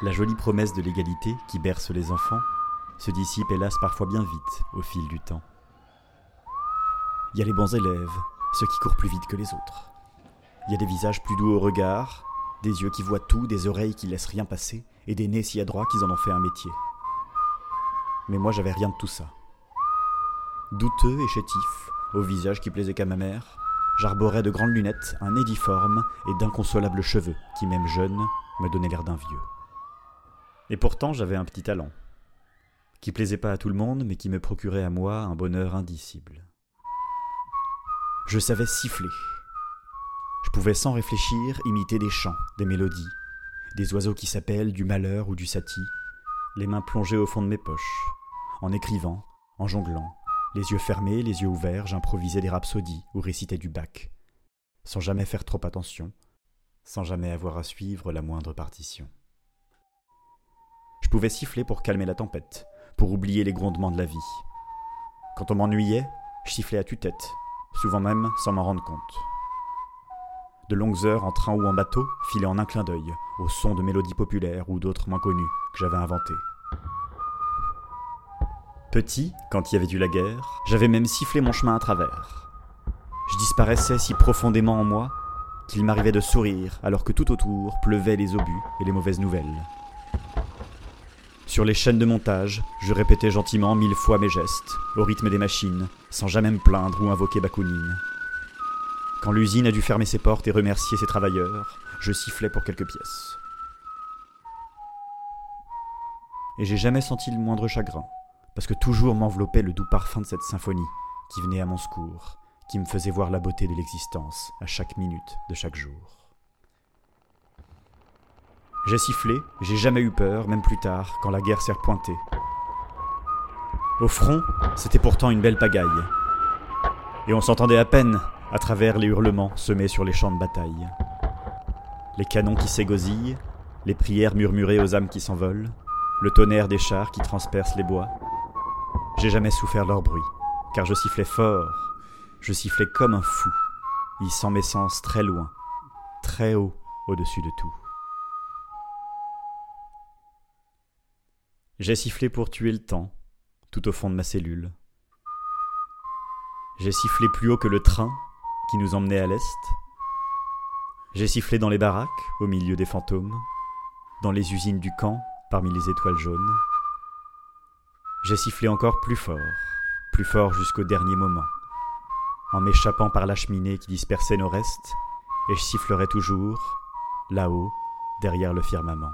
La jolie promesse de l'égalité qui berce les enfants se dissipe hélas parfois bien vite au fil du temps. Il y a les bons élèves, ceux qui courent plus vite que les autres. Il y a des visages plus doux au regard, des yeux qui voient tout, des oreilles qui laissent rien passer, et des nez si adroits qu'ils en ont fait un métier. Mais moi j'avais rien de tout ça. Douteux et chétif, au visage qui plaisait qu'à ma mère, j'arborais de grandes lunettes, un nez difforme et d'inconsolables cheveux qui, même jeunes, me donnaient l'air d'un vieux. Et pourtant j'avais un petit talent, qui plaisait pas à tout le monde, mais qui me procurait à moi un bonheur indicible. Je savais siffler. Je pouvais sans réfléchir imiter des chants, des mélodies, des oiseaux qui s'appellent du malheur ou du satie, les mains plongées au fond de mes poches. En écrivant, en jonglant, les yeux fermés, les yeux ouverts, j'improvisais des rhapsodies ou récitais du bac, sans jamais faire trop attention, sans jamais avoir à suivre la moindre partition. Je pouvais siffler pour calmer la tempête, pour oublier les grondements de la vie. Quand on m'ennuyait, je sifflais à tue-tête, souvent même sans m'en rendre compte. De longues heures en train ou en bateau filaient en un clin d'œil, au son de mélodies populaires ou d'autres moins connues que j'avais inventées. Petit, quand il y avait eu la guerre, j'avais même sifflé mon chemin à travers. Je disparaissais si profondément en moi qu'il m'arrivait de sourire alors que tout autour pleuvaient les obus et les mauvaises nouvelles. Sur les chaînes de montage, je répétais gentiment mille fois mes gestes, au rythme des machines, sans jamais me plaindre ou invoquer Bakounine. Quand l'usine a dû fermer ses portes et remercier ses travailleurs, je sifflais pour quelques pièces. Et j'ai jamais senti le moindre chagrin, parce que toujours m'enveloppait le doux parfum de cette symphonie qui venait à mon secours, qui me faisait voir la beauté de l'existence à chaque minute de chaque jour. J'ai sifflé, j'ai jamais eu peur, même plus tard, quand la guerre s'est repointée. Au front, c'était pourtant une belle pagaille. Et on s'entendait à peine à travers les hurlements semés sur les champs de bataille. Les canons qui s'égosillent, les prières murmurées aux âmes qui s'envolent, le tonnerre des chars qui transpercent les bois. J'ai jamais souffert leur bruit, car je sifflais fort, je sifflais comme un fou, hissant mes sens très loin, très haut au-dessus de tout. J'ai sifflé pour tuer le temps, tout au fond de ma cellule. J'ai sifflé plus haut que le train qui nous emmenait à l'est. J'ai sifflé dans les baraques, au milieu des fantômes, dans les usines du camp, parmi les étoiles jaunes. J'ai sifflé encore plus fort, plus fort jusqu'au dernier moment, en m'échappant par la cheminée qui dispersait nos restes, et je sifflerai toujours, là-haut, derrière le firmament.